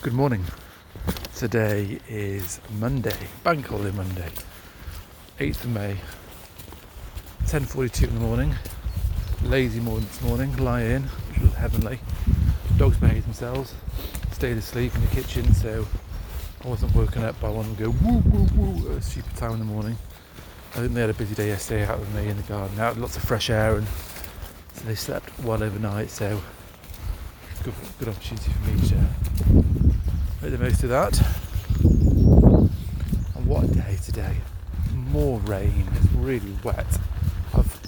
Good morning. Today is Monday, Bank Holiday Monday, 8th of May, 10.42 in the morning. Lazy morning this morning, lie in, which was heavenly. Dogs behaved themselves, stayed asleep in the kitchen, so I wasn't woken up by one go woo woo woo at a stupid time in the morning. I think they had a busy day yesterday out with me in the garden, out lots of fresh air, and so they slept well overnight, so good, good opportunity for me to make the most of that. And what a day today! More rain. It's really wet. I've,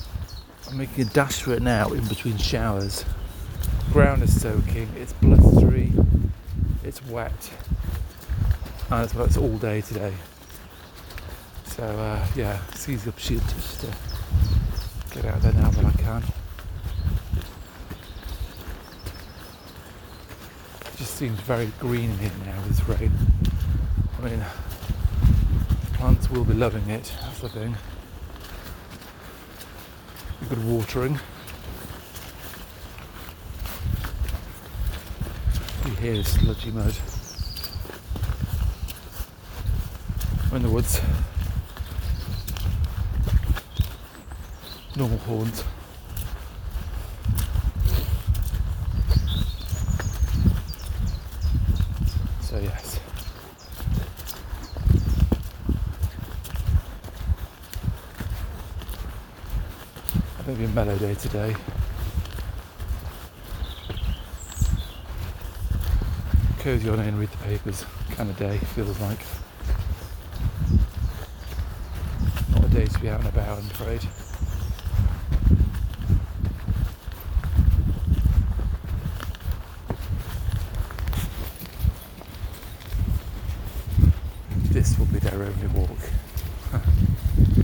I'm making a dash for it now in between showers. Ground is soaking. It's blustery. It's wet. And it's, it's all day today. So uh, yeah, seize the opportunity just to get out there now when I can. Just seems very green in here now with rain. I mean, plants will be loving it, that's the thing. A Good watering. You hear the sludgy mud. I'm in the woods. Normal horns. So yes. I think it'll a mellow day today. Cozy on in, read the papers kind of day feels like. Not a day to be out and about, I'm afraid. this will be their only walk.